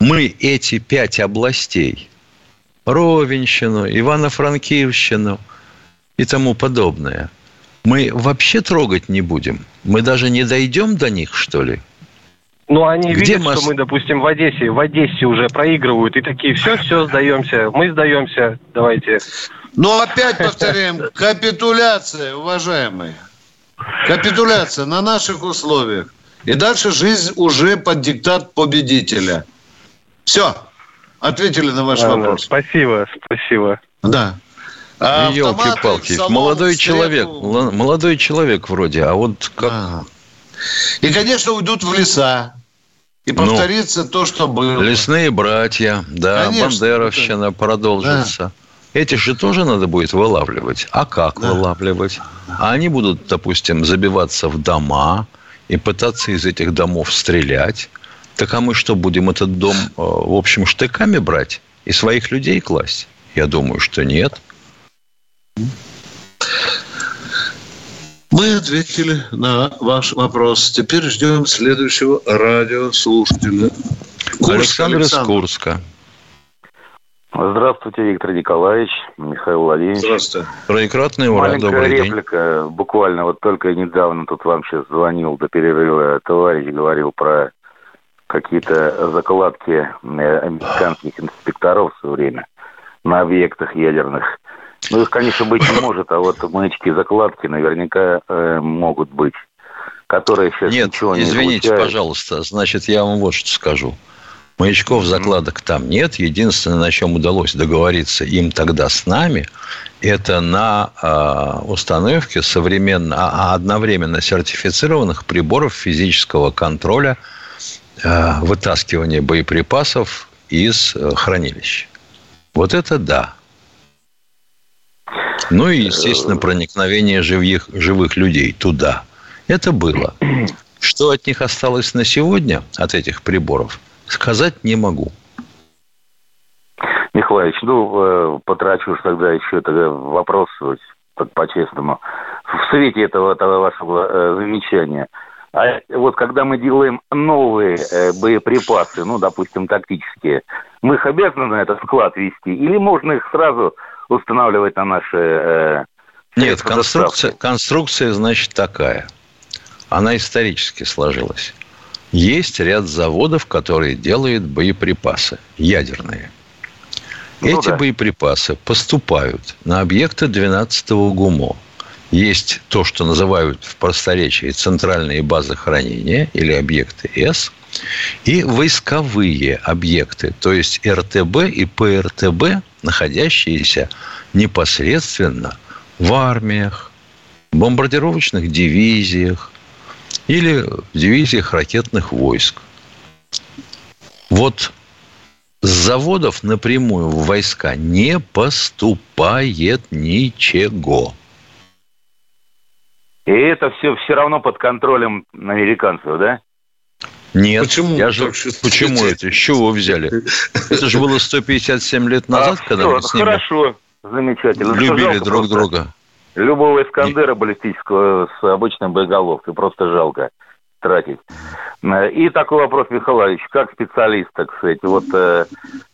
S2: Мы эти пять областей, Ровенщину, Ивано-Франкивщину и тому подобное, мы вообще трогать не будем? Мы даже не дойдем до них, что ли?
S14: Ну, они Где видят, мы... что мы, допустим, в Одессе, в Одессе уже проигрывают, и такие, все, все, сдаемся, мы сдаемся, давайте.
S1: Ну, опять повторяем, капитуляция, уважаемые. Капитуляция на наших условиях. И дальше жизнь уже под диктат победителя – все, ответили на ваш Ладно, вопрос.
S14: Спасибо, спасибо.
S1: Да.
S2: А Елки-палки, молодой человек, молодой человек вроде, а вот как... А.
S1: И, конечно, уйдут в леса. И ну, повторится ну, то, что было.
S2: Лесные братья, да, конечно, Бандеровщина это... продолжится. Да. Эти же тоже надо будет вылавливать. А как да. вылавливать? А они будут, допустим, забиваться в дома и пытаться из этих домов стрелять. Так а мы что, будем этот дом, э, в общем, штыками брать и своих людей класть? Я думаю, что нет.
S1: Мы ответили на ваш вопрос. Теперь ждем следующего радиослушателя.
S2: Курск, Александр, Александр из Курска.
S15: Здравствуйте, Виктор Николаевич, Михаил Владимирович.
S1: Здравствуйте.
S2: Троекратный ура,
S15: Маленькая добрый реплика. День. Буквально вот только недавно тут вам сейчас звонил до перерыва товарищ, говорил про какие-то закладки э, американских инспекторов в свое время на объектах ядерных. Ну, их, конечно, быть не может, а вот маячки закладки наверняка э, могут быть, которые сейчас
S2: Нет, ничего не извините, излучают. пожалуйста, значит, я вам вот что скажу. Маячков, закладок там нет. Единственное, на чем удалось договориться им тогда с нами, это на э, установке современно, а, одновременно сертифицированных приборов физического контроля вытаскивание боеприпасов из э, хранилищ. Вот это да. Ну и, естественно, проникновение живых, живых людей туда. Это было. Что от них осталось на сегодня, от этих приборов, сказать не могу.
S15: Михайлович, ну, э, потрачу тогда еще тогда вопрос по-честному. В свете этого, этого вашего э, замечания, а вот когда мы делаем новые э, боеприпасы, ну, допустим, тактические, мы их обязаны на этот склад вести, или можно их сразу устанавливать на наши... Э,
S2: Нет, конструкция, конструкция, значит, такая. Она исторически сложилась. Есть ряд заводов, которые делают боеприпасы ядерные. Ну, Эти да. боеприпасы поступают на объекты 12-го ГУМО. Есть то, что называют в просторечии центральные базы хранения или объекты С, и войсковые объекты, то есть РТБ и ПРТБ, находящиеся непосредственно в армиях, бомбардировочных дивизиях или в дивизиях ракетных войск. Вот с заводов напрямую в войска не поступает ничего.
S15: И это все все равно под контролем американцев, да?
S2: Нет. Почему? Я же, почему это? С чего вы взяли? Это же было 157 лет а, назад, а, когда все, мы с ними
S15: хорошо, замечательно.
S2: любили друг просто. друга.
S15: Любого Искандера баллистического с обычным боеголовкой просто жалко тратить. И такой вопрос, Михайлович, как специалист, так сказать, вот э,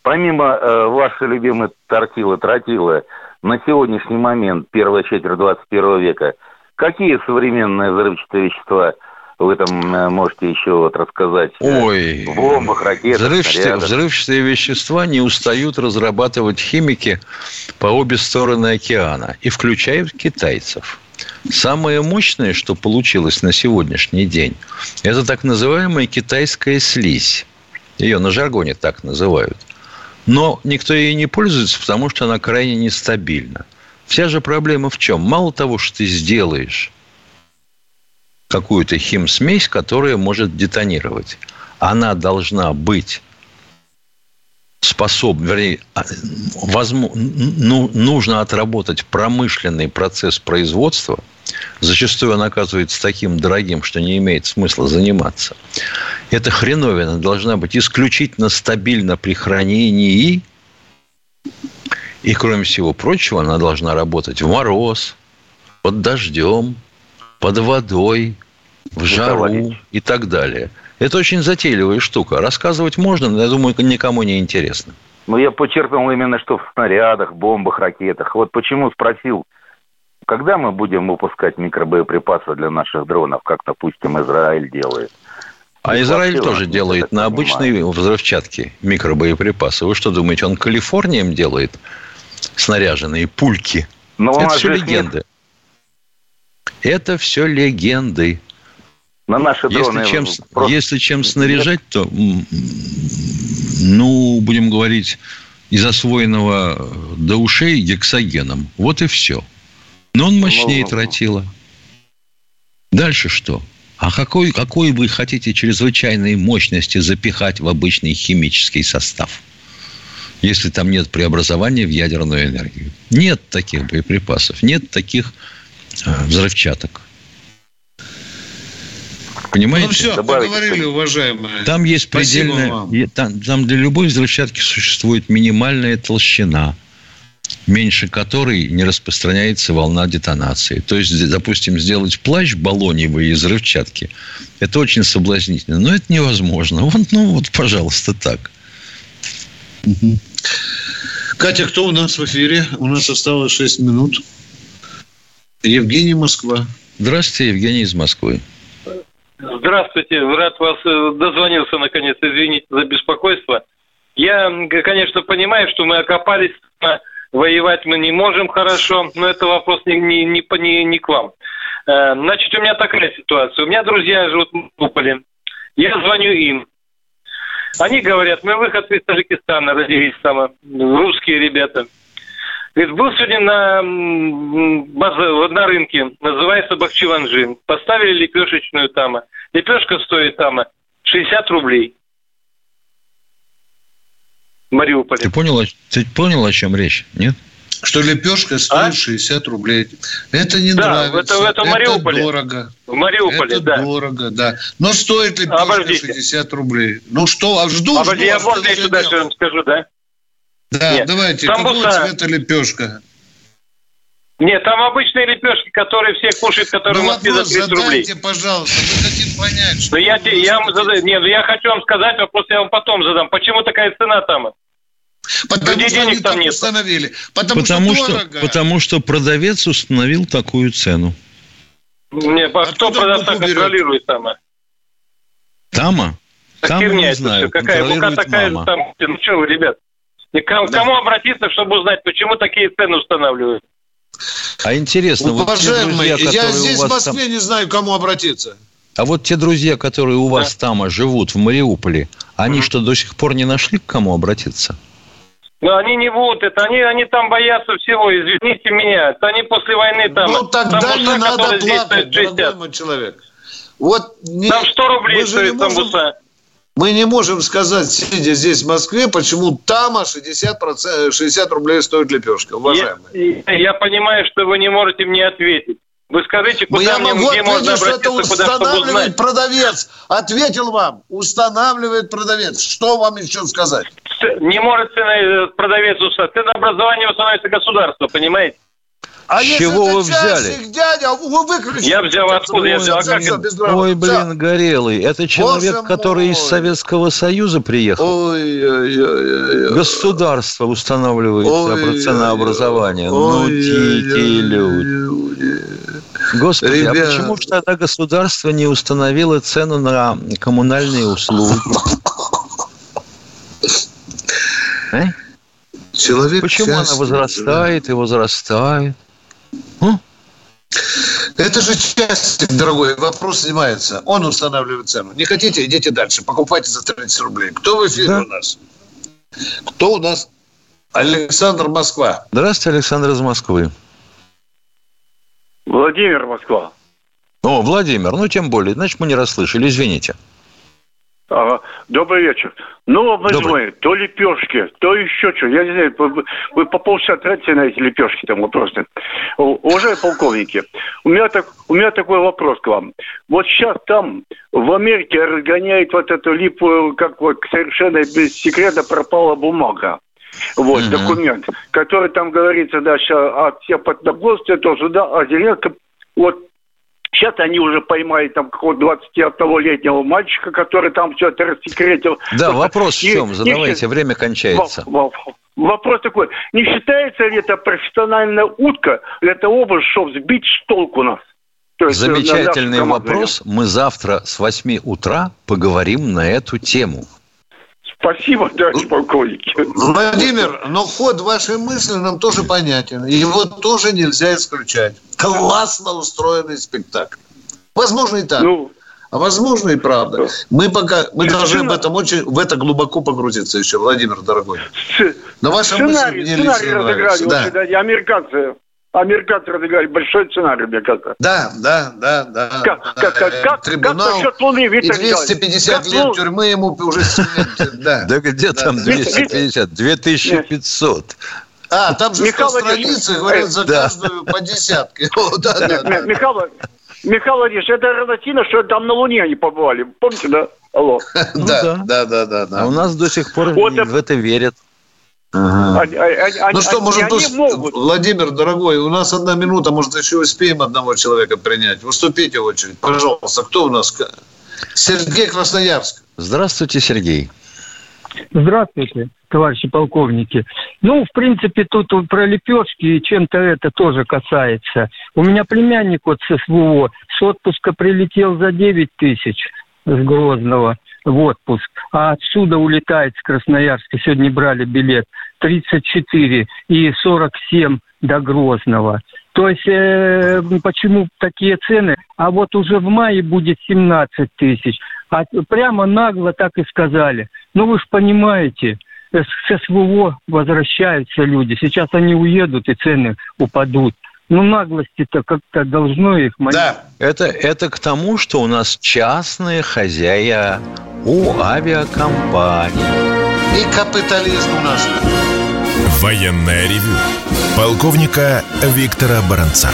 S15: помимо э, вашей любимой тортилы, тротилы, на сегодняшний момент, первая четверть 21 века, какие современные взрывчатые вещества вы там э, можете еще вот рассказать?
S2: Ой, в бомбах, ракетах, взрывчатые, взрывчатые вещества не устают разрабатывать химики по обе стороны океана и включают китайцев. Самое мощное, что получилось на сегодняшний день, это так называемая китайская слизь. Ее на жаргоне так называют. Но никто ей не пользуется, потому что она крайне нестабильна. Вся же проблема в чем? Мало того, что ты сделаешь какую-то химсмесь, которая может детонировать, она должна быть способна, вернее, а, возможно, ну, нужно отработать промышленный процесс производства – Зачастую он оказывается таким дорогим, что не имеет смысла заниматься. Эта хреновина должна быть исключительно стабильна при хранении. И, кроме всего прочего, она должна работать в мороз, под дождем, под водой, в жару и так далее. Это очень затейливая штука. Рассказывать можно, но я думаю, никому не интересно.
S15: Ну, я подчеркнул именно, что в снарядах, бомбах, ракетах. Вот почему спросил когда мы будем выпускать микробоеприпасы для наших дронов, как, допустим, Израиль делает?
S2: А Израиль тоже делает на обычной взрывчатке микробоеприпасы. Вы что думаете, он Калифорнием делает снаряженные пульки? Но Это все легенды. Нет. Это все легенды.
S15: На наши
S2: дроны если чем, просто... если чем снаряжать, то, ну, будем говорить, из освоенного до ушей гексогеном. Вот и все. Но он мощнее ну, тротила. Дальше что? А какой, какой вы хотите чрезвычайной мощности запихать в обычный химический состав? Если там нет преобразования в ядерную энергию. Нет таких боеприпасов, нет таких э, взрывчаток. Понимаете? Ну
S1: все, поговорили, уважаемые.
S2: Там есть предельная... Там, там для любой взрывчатки существует минимальная толщина – меньше которой не распространяется волна детонации. То есть, допустим, сделать плащ баллоневый из взрывчатки, это очень соблазнительно. Но это невозможно. Вот, ну вот, пожалуйста, так.
S1: Катя, кто у нас в эфире? У нас осталось 6 минут. Евгений Москва.
S2: Здравствуйте, Евгений из Москвы.
S16: Здравствуйте, рад вас э, дозвонился наконец. Извините за беспокойство. Я, конечно, понимаю, что мы окопались на воевать мы не можем хорошо, но это вопрос не, не, не, не, не к вам. Э, значит, у меня такая ситуация. У меня друзья живут в Мариуполе. Я звоню им. Они говорят, мы выходцы из Таджикистана, родились там, русские ребята. Говорит, был сегодня на, база, на рынке, называется Бахчеванжин. Поставили лепешечную там. Лепешка стоит там 60 рублей. Мариуполе.
S2: Ты понял, ты понял, о чем речь, нет?
S1: Что лепешка стоит а? 60 рублей. Это не да, нравится. Это, это, это дорого.
S16: В Мариуполе,
S1: это да. дорого, да. Но стоит лепешка Обождите. 60 рублей. Ну что, а жду,
S16: Обожди, жду. я а можно я сюда что скажу, да?
S1: Да, Нет. давайте. Самбуса. Какого цвета лепешка?
S16: Нет, там обычные лепешки, которые все кушают, которые ну, в Москве за 30 задайте, рублей.
S1: пожалуйста, мы хотим понять, что...
S16: Но я, я, вам зада... Нет, я хочу вам сказать, вопрос я вам потом задам. Почему такая цена там?
S1: Потому Людей что денег там нет. установили.
S2: Потому, потому, что, что, потому что продавец установил такую цену.
S16: Не, а кто продавца контролирует там?
S2: Тама?
S16: Тама не знаю. Какая мука такая мама. там? Ну что вы, ребят? Кому, да. кому обратиться, чтобы узнать, почему такие цены устанавливают?
S2: А интересно,
S1: Уважаемый, вот друзья, я здесь в Москве там... не знаю, кому обратиться.
S2: А вот те друзья, которые у вас да. там живут, в Мариуполе, они mm что, до сих пор не нашли, к кому обратиться?
S16: Ну, они не вот это, они, они там боятся всего, извините меня. Это они после войны там...
S1: Ну, тогда там не надо плакать, дорогой мой человек. Вот
S16: не... Там 100 рублей стоит там буса.
S1: Мы не можем сказать, сидя здесь в Москве, почему там 60%, 60 рублей стоит лепешка, уважаемые.
S16: Я, я понимаю, что вы не можете мне ответить. Вы скажите,
S1: куда я мне, могу где можно обратиться, это устанавливает продавец. Ответил вам, устанавливает продавец. Что вам еще сказать?
S16: Не может э, продавец установить. Ценообразование устанавливается государство, понимаете?
S2: А чего вы взяли?
S1: Дядя, вы
S16: Я взял откуда? Я взял. А как
S2: Ой, блин, Горелый. Это человек, Боже который мой. из Советского Союза приехал. Ой, ой, ой, ой, Государство устанавливает ой, ценообразование. Ой, ну, те люди. Господи, а Ребят. а почему же тогда государство не установило цену на коммунальные услуги?
S1: А? Человек
S2: Почему она возрастает и возрастает?
S1: Это же часть, дорогой, вопрос снимается. Он устанавливает цену. Не хотите, идите дальше. Покупайте за 30 рублей. Кто в эфире да? у нас? Кто у нас? Александр Москва.
S2: Здравствуйте, Александр из Москвы.
S17: Владимир Москва.
S2: О, Владимир, ну тем более. Значит, мы не расслышали, извините.
S17: Ага. Добрый вечер. Ну, Добрый. то лепешки, то еще что. Я не знаю, вы, вы по полчаса тратите на эти лепешки там вот просто. Уважаемые полковники, у меня, так, у меня такой вопрос к вам. Вот сейчас там в Америке разгоняет вот эту липу, как вот совершенно без секрета пропала бумага. Вот, mm документ, который там говорится, да, сейчас от всех подногостия, то сюда, а Зеленский вот Сейчас они уже поймали там какого-то 21-летнего мальчика, который там все это рассекретил.
S2: Да, Просто вопрос в чем? Задавайте, не, время кончается.
S17: Вопрос такой, не считается ли это профессиональная утка для того, чтобы сбить с толку нас?
S2: То есть Замечательный вопрос. Мы завтра с 8 утра поговорим на эту тему.
S17: Спасибо, товарищ полковник.
S1: Владимир, но ход вашей мысли нам тоже понятен. Его тоже нельзя исключать. Классно устроенный спектакль. Возможно и так. Ну, а возможно и правда. Мы пока мы должны в этом очень в это глубоко погрузиться еще, Владимир дорогой.
S17: Но ваша сценарий, мысль мне сценарий разыграли да. очень, американцы американцы разыграли большой сценарий, мне кажется.
S1: Да, да, да, да.
S17: Как, как, как, как, Трибунал, как насчет Луны,
S1: Виктор И 250 как лет тюрьмы ему уже
S2: Да, да где там 250? 2500.
S1: А, там же Михаил 100 страниц, говорят, за каждую по десятке.
S17: Михаил, Михаил Владимирович, это равносильно, что там на Луне они побывали. Помните, да? Алло.
S1: Да, да, да, да.
S2: А у нас до сих пор в это верят.
S1: Ага. Они, они, ну что, может, они могут. Владимир, дорогой, у нас одна минута, может, еще успеем одного человека принять. Выступите в очередь, пожалуйста. Кто у нас? Сергей Красноярск.
S2: Здравствуйте, Сергей.
S18: Здравствуйте, товарищи полковники. Ну, в принципе, тут про лепешки и чем-то это тоже касается. У меня племянник вот с СВО с отпуска прилетел за 9 тысяч с Грозного в отпуск, а отсюда улетает с Красноярска, сегодня брали билет, 34 и 47 до Грозного. То есть э, почему такие цены? А вот уже в мае будет 17 тысяч. А прямо нагло так и сказали. Ну вы же понимаете, с СВО возвращаются люди. Сейчас они уедут и цены упадут. Ну, наглости-то как-то должно их
S2: манить. Да. Это, это к тому, что у нас частные хозяя у авиакомпаний.
S1: И капитализм у нас.
S3: Военная ревю. Полковника Виктора Баранца.